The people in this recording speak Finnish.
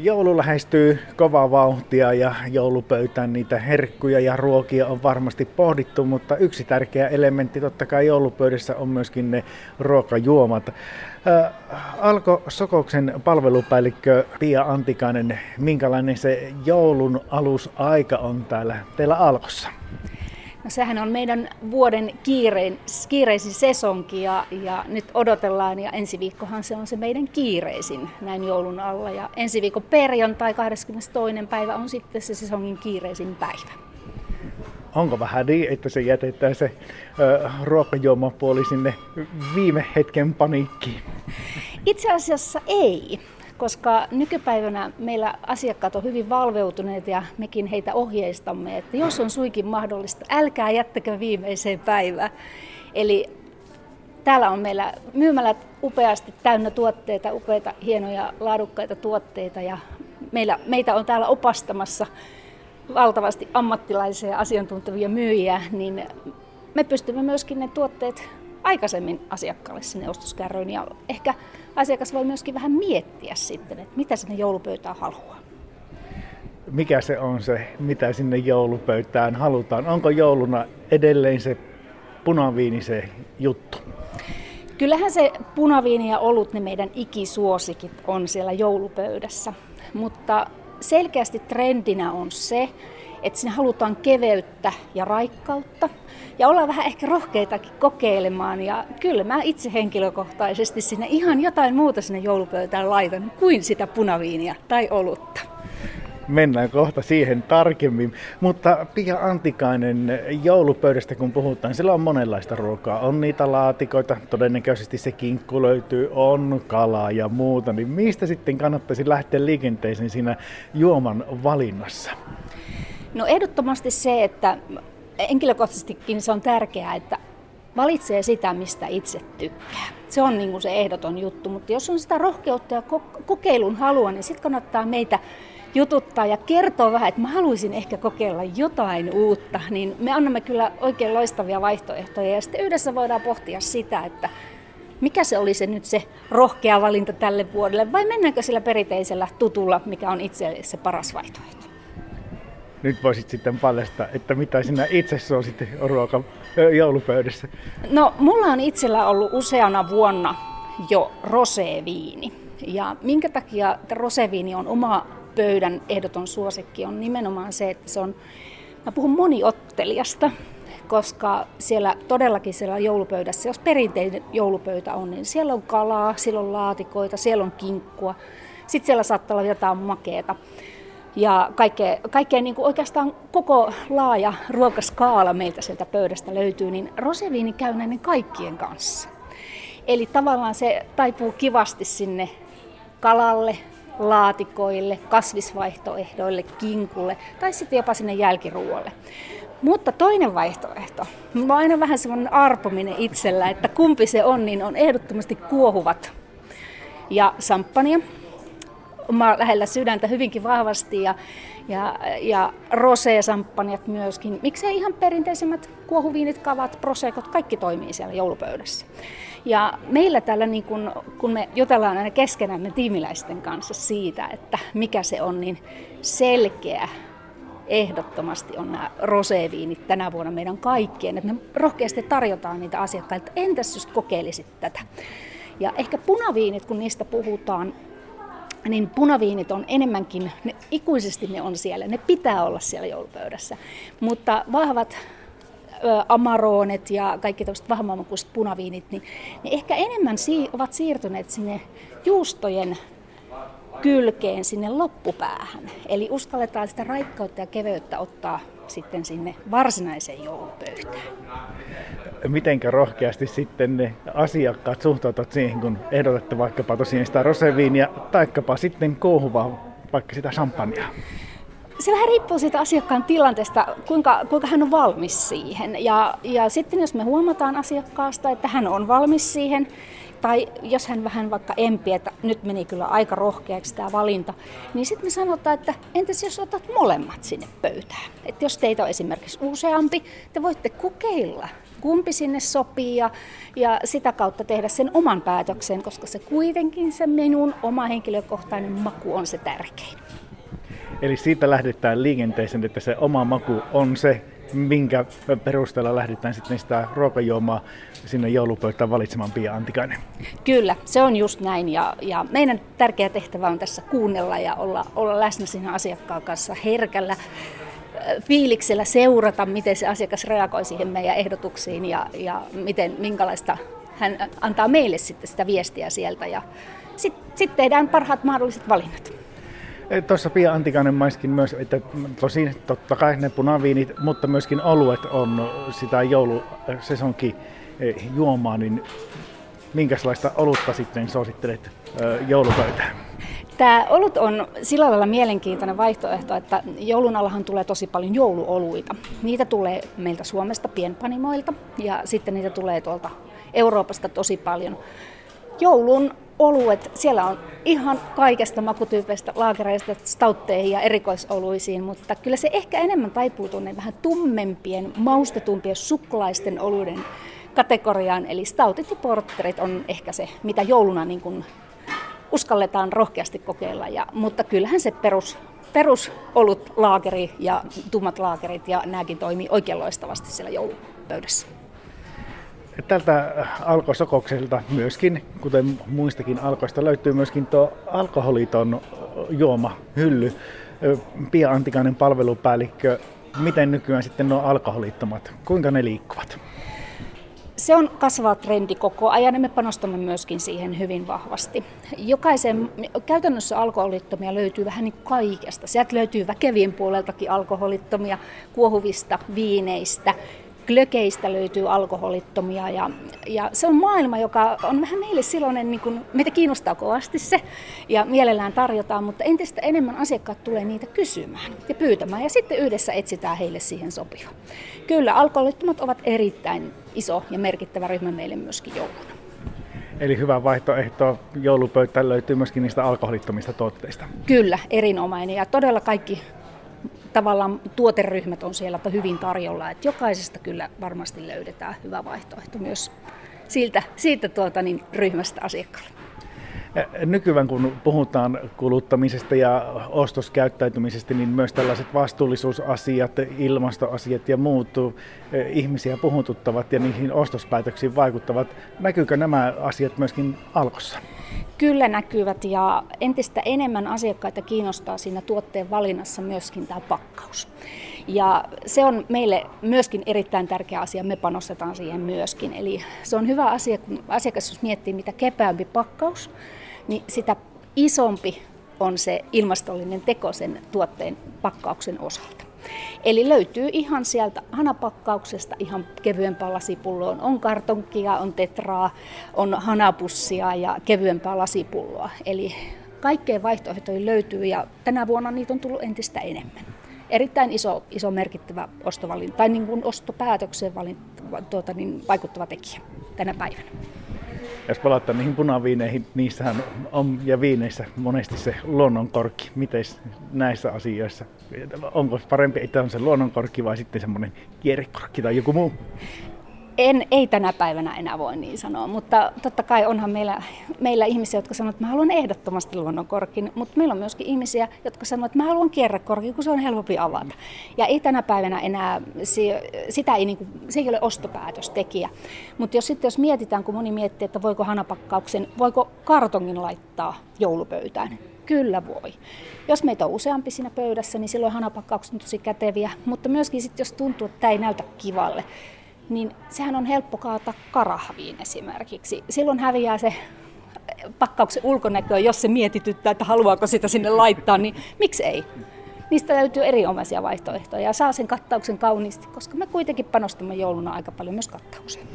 Joulu lähestyy kovaa vauhtia ja joulupöytään niitä herkkuja ja ruokia on varmasti pohdittu, mutta yksi tärkeä elementti totta kai joulupöydässä on myöskin ne ruokajuomat. Ää, Alko Sokoksen palvelupäällikkö Pia Antikainen, minkälainen se joulun alusaika on täällä teillä Alkossa? Sehän on meidän vuoden kiirein, kiireisin sesonki ja, ja nyt odotellaan ja ensi viikkohan se on se meidän kiireisin näin joulun alla. Ja ensi viikon perjantai 22. päivä on sitten se sesongin kiireisin päivä. Onko vähän niin, että se jätetään se ruokajuomapuoli sinne viime hetken paniikkiin? Itse asiassa ei koska nykypäivänä meillä asiakkaat on hyvin valveutuneet ja mekin heitä ohjeistamme, että jos on suikin mahdollista, älkää jättäkö viimeiseen päivään. Eli täällä on meillä myymälät upeasti täynnä tuotteita, upeita, hienoja, laadukkaita tuotteita ja meillä, meitä on täällä opastamassa valtavasti ammattilaisia asiantuntevia myyjiä, niin me pystymme myöskin ne tuotteet aikaisemmin asiakkaalle sinne ostoskärryyn ja ehkä asiakas voi myöskin vähän miettiä sitten, että mitä sinne joulupöytään haluaa. Mikä se on se, mitä sinne joulupöytään halutaan? Onko jouluna edelleen se punaviini se juttu? Kyllähän se punaviini ja olut, ne meidän ikisuosikit on siellä joulupöydässä. Mutta selkeästi trendinä on se, että sinne halutaan keveyttä ja raikkautta. Ja ollaan vähän ehkä rohkeitakin kokeilemaan. Ja kyllä mä itse henkilökohtaisesti sinne ihan jotain muuta sinne joulupöytään laitan kuin sitä punaviinia tai olutta. Mennään kohta siihen tarkemmin. Mutta Pia Antikainen, joulupöydästä kun puhutaan, sillä on monenlaista ruokaa. On niitä laatikoita, todennäköisesti se kinkku löytyy, on kalaa ja muuta. Niin mistä sitten kannattaisi lähteä liikenteeseen siinä juoman valinnassa? No ehdottomasti se, että henkilökohtaisestikin se on tärkeää, että valitsee sitä, mistä itse tykkää. Se on niin kuin se ehdoton juttu, mutta jos on sitä rohkeutta ja kokeilun halua, niin sitten kannattaa meitä jututtaa ja kertoa vähän, että mä haluaisin ehkä kokeilla jotain uutta, niin me annamme kyllä oikein loistavia vaihtoehtoja ja sitten yhdessä voidaan pohtia sitä, että mikä se oli se nyt se rohkea valinta tälle vuodelle vai mennäänkö sillä perinteisellä tutulla, mikä on itselle se paras vaihtoehto nyt voisit sitten paljastaa, että mitä sinä itse suosit ruoka joulupöydässä? No, mulla on itsellä ollut useana vuonna jo roseviini. Ja minkä takia roseviini on oma pöydän ehdoton suosikki on nimenomaan se, että se on, mä puhun moniottelijasta, koska siellä todellakin siellä joulupöydässä, jos perinteinen joulupöytä on, niin siellä on kalaa, siellä on laatikoita, siellä on kinkkua, sitten siellä saattaa olla jotain makeeta ja kaikkea, kaikkea niin kuin oikeastaan koko laaja ruokaskaala meiltä sieltä pöydästä löytyy, niin roseviini käy näiden kaikkien kanssa. Eli tavallaan se taipuu kivasti sinne kalalle, laatikoille, kasvisvaihtoehdoille, kinkulle tai sitten jopa sinne jälkiruolle. Mutta toinen vaihtoehto, mulla on aina vähän semmoinen arpominen itsellä, että kumpi se on, niin on ehdottomasti kuohuvat ja samppania oma lähellä sydäntä hyvinkin vahvasti ja, ja, ja rosé-samppanjat myöskin. Miksei ihan perinteisemmät kuohuviinit, kavat, prosekot, kaikki toimii siellä joulupöydässä. Ja meillä täällä, niin kun, kun me jutellaan aina keskenämme tiimiläisten kanssa siitä, että mikä se on, niin selkeä ehdottomasti on nämä roseviinit tänä vuonna meidän kaikkien, että me rohkeasti tarjotaan niitä asiakkaille, entäs jos kokeilisit tätä. Ja ehkä punaviinit, kun niistä puhutaan, niin punaviinit on enemmänkin, ne, ikuisesti ne on siellä, ne pitää olla siellä joulupöydässä. Mutta vahvat ö, amaronet ja kaikki tämmöiset vahvammakuiset punaviinit, niin ne ehkä enemmän si- ovat siirtyneet sinne juustojen kylkeen sinne loppupäähän. Eli uskalletaan sitä raikkautta ja keveyttä ottaa sitten sinne varsinaiseen joulupöytään. Mitenkä rohkeasti sitten ne asiakkaat suhtautuvat siihen, kun ehdotatte vaikkapa tosiaan sitä roseviinia, taikkapa sitten kuohuvaa, vaikka sitä champagnea? Se vähän riippuu siitä asiakkaan tilanteesta, kuinka, kuinka hän on valmis siihen. Ja, ja sitten jos me huomataan asiakkaasta, että hän on valmis siihen, tai jos hän vähän vaikka empi, että nyt meni kyllä aika rohkeaksi tämä valinta, niin sitten me sanotaan, että entäs jos otat molemmat sinne pöytään. Että jos teitä on esimerkiksi useampi, te voitte kokeilla kumpi sinne sopii ja, ja sitä kautta tehdä sen oman päätöksen, koska se kuitenkin se minun oma henkilökohtainen maku on se tärkein. Eli siitä lähdetään liikenteeseen, että se oma maku on se, minkä perusteella lähdetään sitten sitä ruokajuomaa sinne joulupöytään valitsemaan Pia Antikainen. Kyllä, se on just näin ja, ja meidän tärkeä tehtävä on tässä kuunnella ja olla, olla läsnä siinä asiakkaan kanssa herkällä fiiliksellä seurata, miten se asiakas reagoi siihen meidän ehdotuksiin ja, ja miten, minkälaista hän antaa meille sitten sitä viestiä sieltä ja sitten sit tehdään parhaat mahdolliset valinnat. Eh, tuossa Pia Antikainen maiskin myös, että tosin totta kai ne punaviinit, mutta myöskin oluet on sitä joulusesonkin eh, juomaa, niin minkälaista olutta sitten suosittelet eh, joulupöytään? Tämä olut on sillä lailla mielenkiintoinen vaihtoehto, että joulun allahan tulee tosi paljon jouluoluita. Niitä tulee meiltä Suomesta pienpanimoilta ja sitten niitä tulee tuolta Euroopasta tosi paljon. Joulun oluet, siellä on ihan kaikesta makutyypeistä, laakereista, stautteihin ja erikoisoluisiin, mutta kyllä se ehkä enemmän taipuu tuonne vähän tummempien, maustetumpien suklaisten oluiden kategoriaan, eli stautit ja porterit on ehkä se, mitä jouluna niin kuin uskalletaan rohkeasti kokeilla, ja, mutta kyllähän se perus, perusolut laakeri ja tummat laakerit ja nämäkin toimii oikein loistavasti siellä joulupöydässä. Tältä alkosokokselta myöskin, kuten muistakin alkoista, löytyy myöskin tuo alkoholiton juoma hylly. Pia Antikainen palvelupäällikkö, miten nykyään sitten nuo alkoholittomat, kuinka ne liikkuvat? Se on kasvava trendi koko ajan ja me panostamme myöskin siihen hyvin vahvasti. Jokaisen, käytännössä alkoholittomia löytyy vähän niin kaikesta. Sieltä löytyy väkevien puoleltakin alkoholittomia, kuohuvista viineistä, glökeistä löytyy alkoholittomia ja, ja se on maailma, joka on vähän meille silloin, niin kuin, meitä kiinnostaa kovasti se ja mielellään tarjotaan, mutta entistä enemmän asiakkaat tulee niitä kysymään ja pyytämään ja sitten yhdessä etsitään heille siihen sopiva. Kyllä, alkoholittomat ovat erittäin iso ja merkittävä ryhmä meille myöskin jouluna. Eli hyvä vaihtoehto joulupöytään löytyy myöskin niistä alkoholittomista tuotteista. Kyllä, erinomainen ja todella kaikki tavallaan tuoteryhmät on siellä hyvin tarjolla, että jokaisesta kyllä varmasti löydetään hyvä vaihtoehto myös siltä, siitä tuota, niin, ryhmästä asiakkaalle. Nykyään kun puhutaan kuluttamisesta ja ostoskäyttäytymisestä, niin myös tällaiset vastuullisuusasiat, ilmastoasiat ja muut ihmisiä puhututtavat ja niihin ostospäätöksiin vaikuttavat. Näkyykö nämä asiat myöskin alkossa? Kyllä näkyvät ja entistä enemmän asiakkaita kiinnostaa siinä tuotteen valinnassa myöskin tämä pakkaus. Ja se on meille myöskin erittäin tärkeä asia, me panostetaan siihen myöskin. Eli se on hyvä asia, kun asiakas jos miettii mitä kepeämpi pakkaus, niin sitä isompi on se ilmastollinen teko sen tuotteen pakkauksen osalta. Eli löytyy ihan sieltä hanapakkauksesta ihan kevyempää lasipulloon. On kartonkia, on tetraa, on hanapussia ja kevyempää lasipulloa. Eli kaikkeen vaihtoehtoja löytyy ja tänä vuonna niitä on tullut entistä enemmän. Erittäin iso, iso merkittävä ostovalinta tai niin kuin ostopäätökseen valinta, tuota, niin vaikuttava tekijä tänä päivänä. Jos palataan niihin punaviineihin, niissähän on ja viineissä monesti se luonnonkorkki. Miten näissä asioissa? Onko parempi, että on se luonnonkorkki vai sitten semmoinen kierrekorkki tai joku muu? En, ei tänä päivänä enää voi niin sanoa, mutta totta kai onhan meillä, meillä ihmisiä, jotka sanoo, että mä haluan ehdottomasti luonnonkorkin, mutta meillä on myöskin ihmisiä, jotka sanoo, että mä haluan kierrekorkin, kun se on helpompi avata. Ja ei tänä päivänä enää, se, sitä ei, niin kuin, se ei ole ostopäätöstekijä. Mutta jos sitten jos mietitään, kun moni miettii, että voiko hanapakkauksen, voiko kartongin laittaa joulupöytään, Kyllä voi. Jos meitä on useampi siinä pöydässä, niin silloin hanapakkaukset on tosi käteviä, mutta myöskin sitten jos tuntuu, että tämä ei näytä kivalle, niin sehän on helppo kaata karahviin esimerkiksi. Silloin häviää se pakkauksen ulkonäkö, jos se mietityttää, että haluaako sitä sinne laittaa, niin miksi ei? Niistä löytyy erinomaisia vaihtoehtoja ja saa sen kattauksen kauniisti, koska me kuitenkin panostamme jouluna aika paljon myös kattaukseen.